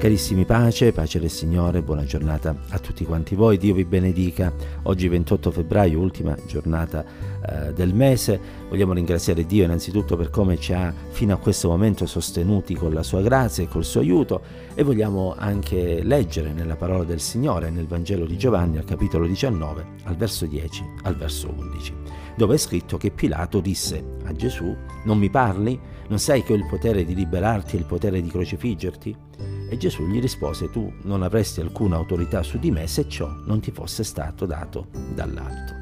Carissimi pace, pace del Signore, buona giornata a tutti quanti voi, Dio vi benedica. Oggi 28 febbraio, ultima giornata eh, del mese, vogliamo ringraziare Dio innanzitutto per come ci ha fino a questo momento sostenuti con la sua grazia e col suo aiuto e vogliamo anche leggere nella parola del Signore, nel Vangelo di Giovanni al capitolo 19, al verso 10 al verso 11, dove è scritto che Pilato disse a Gesù, non mi parli? Non sai che ho il potere di liberarti e il potere di crocifiggerti? E Gesù gli rispose, tu non avresti alcuna autorità su di me se ciò non ti fosse stato dato dall'alto.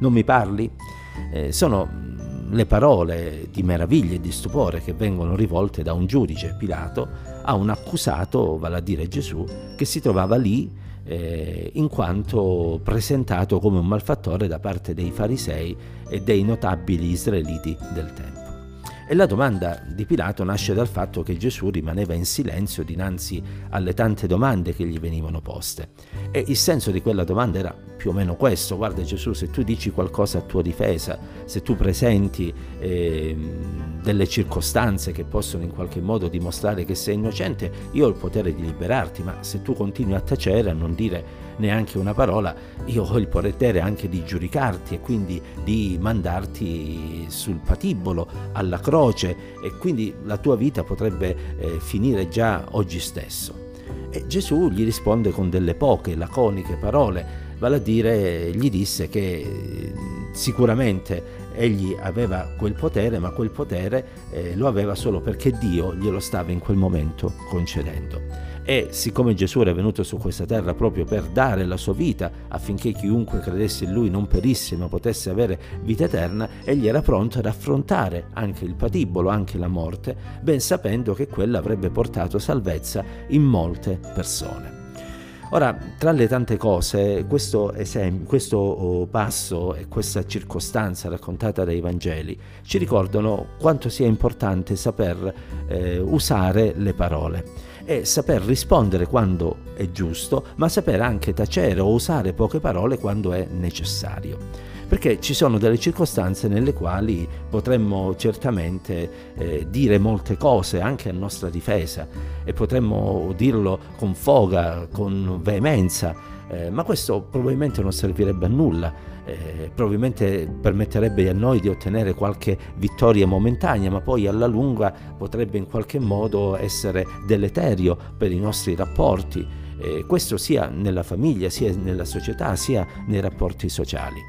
Non mi parli? Eh, sono le parole di meraviglia e di stupore che vengono rivolte da un giudice, Pilato, a un accusato, vale a dire Gesù, che si trovava lì eh, in quanto presentato come un malfattore da parte dei farisei e dei notabili israeliti del tempo. E la domanda di Pilato nasce dal fatto che Gesù rimaneva in silenzio dinanzi alle tante domande che gli venivano poste. E il senso di quella domanda era più o meno questo, guarda Gesù, se tu dici qualcosa a tua difesa, se tu presenti eh, delle circostanze che possono in qualche modo dimostrare che sei innocente, io ho il potere di liberarti, ma se tu continui a tacere, a non dire neanche una parola, io ho il potere anche di giudicarti e quindi di mandarti sul patibolo, alla croce e quindi la tua vita potrebbe eh, finire già oggi stesso. E Gesù gli risponde con delle poche, laconiche parole, vale a dire gli disse che sicuramente egli aveva quel potere, ma quel potere eh, lo aveva solo perché Dio glielo stava in quel momento concedendo. E siccome Gesù era venuto su questa terra proprio per dare la sua vita affinché chiunque credesse in lui non perisse ma potesse avere vita eterna, egli era pronto ad affrontare anche il patibolo, anche la morte, ben sapendo che quella avrebbe portato salvezza in molte persone. Ora, tra le tante cose, questo, esempio, questo oh, passo e questa circostanza raccontata dai Vangeli ci ricordano quanto sia importante saper eh, usare le parole è saper rispondere quando è giusto, ma saper anche tacere o usare poche parole quando è necessario. Perché ci sono delle circostanze nelle quali potremmo certamente eh, dire molte cose anche a nostra difesa e potremmo dirlo con foga, con veemenza, eh, ma questo probabilmente non servirebbe a nulla eh, probabilmente permetterebbe a noi di ottenere qualche vittoria momentanea, ma poi alla lunga potrebbe in qualche modo essere deleterio per i nostri rapporti. Eh, questo sia nella famiglia, sia nella società, sia nei rapporti sociali.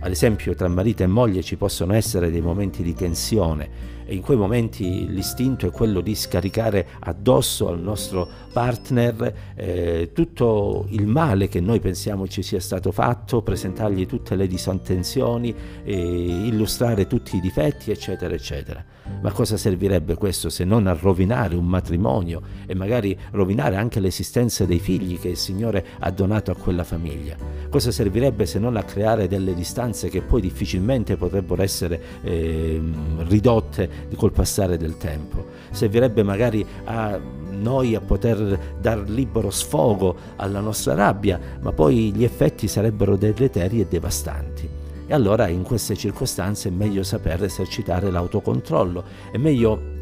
Ad esempio tra marito e moglie ci possono essere dei momenti di tensione e in quei momenti l'istinto è quello di scaricare addosso al nostro partner eh, tutto il male che noi pensiamo ci sia stato fatto, presentargli tutte le disattenzioni, eh, illustrare tutti i difetti, eccetera, eccetera. Ma cosa servirebbe questo se non a rovinare un matrimonio e magari rovinare anche l'esistenza dei figli che il Signore ha donato a quella famiglia? Cosa servirebbe se non a creare delle distanze che poi difficilmente potrebbero essere eh, ridotte col passare del tempo? Servirebbe magari a noi a poter dar libero sfogo alla nostra rabbia, ma poi gli effetti sarebbero deleteri e devastanti. E allora in queste circostanze è meglio saper esercitare l'autocontrollo, è meglio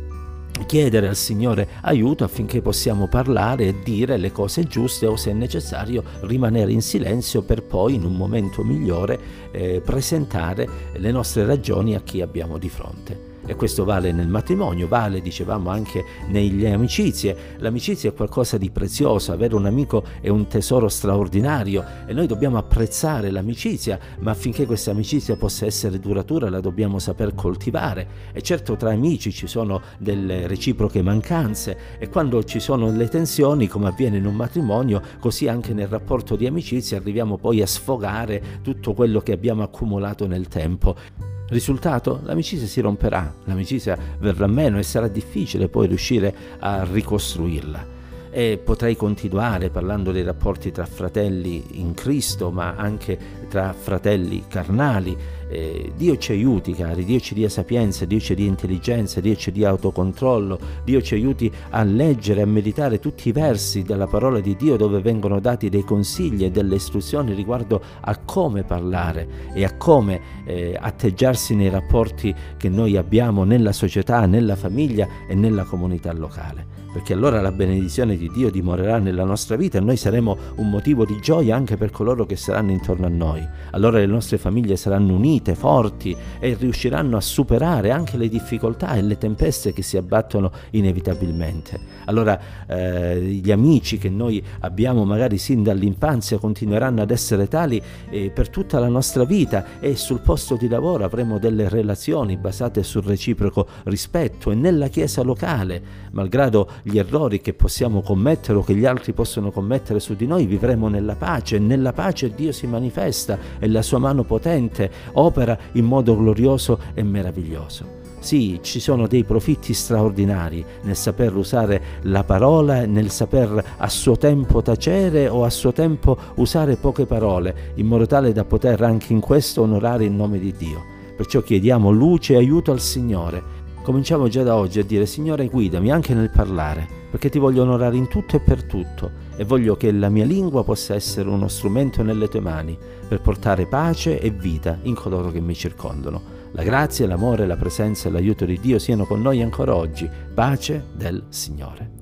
chiedere al Signore aiuto affinché possiamo parlare e dire le cose giuste o se è necessario rimanere in silenzio per poi in un momento migliore eh, presentare le nostre ragioni a chi abbiamo di fronte. E questo vale nel matrimonio, vale, dicevamo, anche nelle amicizie. L'amicizia è qualcosa di prezioso, avere un amico è un tesoro straordinario e noi dobbiamo apprezzare l'amicizia, ma affinché questa amicizia possa essere duratura la dobbiamo saper coltivare. E certo tra amici ci sono delle reciproche mancanze e quando ci sono le tensioni, come avviene in un matrimonio, così anche nel rapporto di amicizia arriviamo poi a sfogare tutto quello che abbiamo accumulato nel tempo. Risultato? L'amicizia si romperà, l'amicizia verrà meno e sarà difficile poi riuscire a ricostruirla. E potrei continuare parlando dei rapporti tra fratelli in Cristo, ma anche tra fratelli carnali, Eh, Dio ci aiuti, cari, Dio ci dia sapienza, Dio ci dia intelligenza, Dio ci dia autocontrollo, Dio ci aiuti a leggere, a meditare tutti i versi della parola di Dio dove vengono dati dei consigli e delle istruzioni riguardo a come parlare e a come eh, atteggiarsi nei rapporti che noi abbiamo nella società, nella famiglia e nella comunità locale perché allora la benedizione di Dio dimorerà nella nostra vita e noi saremo un motivo di gioia anche per coloro che saranno intorno a noi. Allora le nostre famiglie saranno unite, forti e riusciranno a superare anche le difficoltà e le tempeste che si abbattono inevitabilmente. Allora eh, gli amici che noi abbiamo magari sin dall'infanzia continueranno ad essere tali eh, per tutta la nostra vita e sul posto di lavoro avremo delle relazioni basate sul reciproco rispetto e nella chiesa locale, malgrado gli errori che possiamo commettere o che gli altri possono commettere su di noi, vivremo nella pace e nella pace Dio si manifesta e la sua mano potente opera in modo glorioso e meraviglioso. Sì, ci sono dei profitti straordinari nel saper usare la parola, nel saper a suo tempo tacere o a suo tempo usare poche parole, in modo tale da poter anche in questo onorare il nome di Dio. Perciò chiediamo luce e aiuto al Signore Cominciamo già da oggi a dire Signore guidami anche nel parlare, perché ti voglio onorare in tutto e per tutto e voglio che la mia lingua possa essere uno strumento nelle tue mani per portare pace e vita in coloro che mi circondano. La grazia, l'amore, la presenza e l'aiuto di Dio siano con noi ancora oggi. Pace del Signore.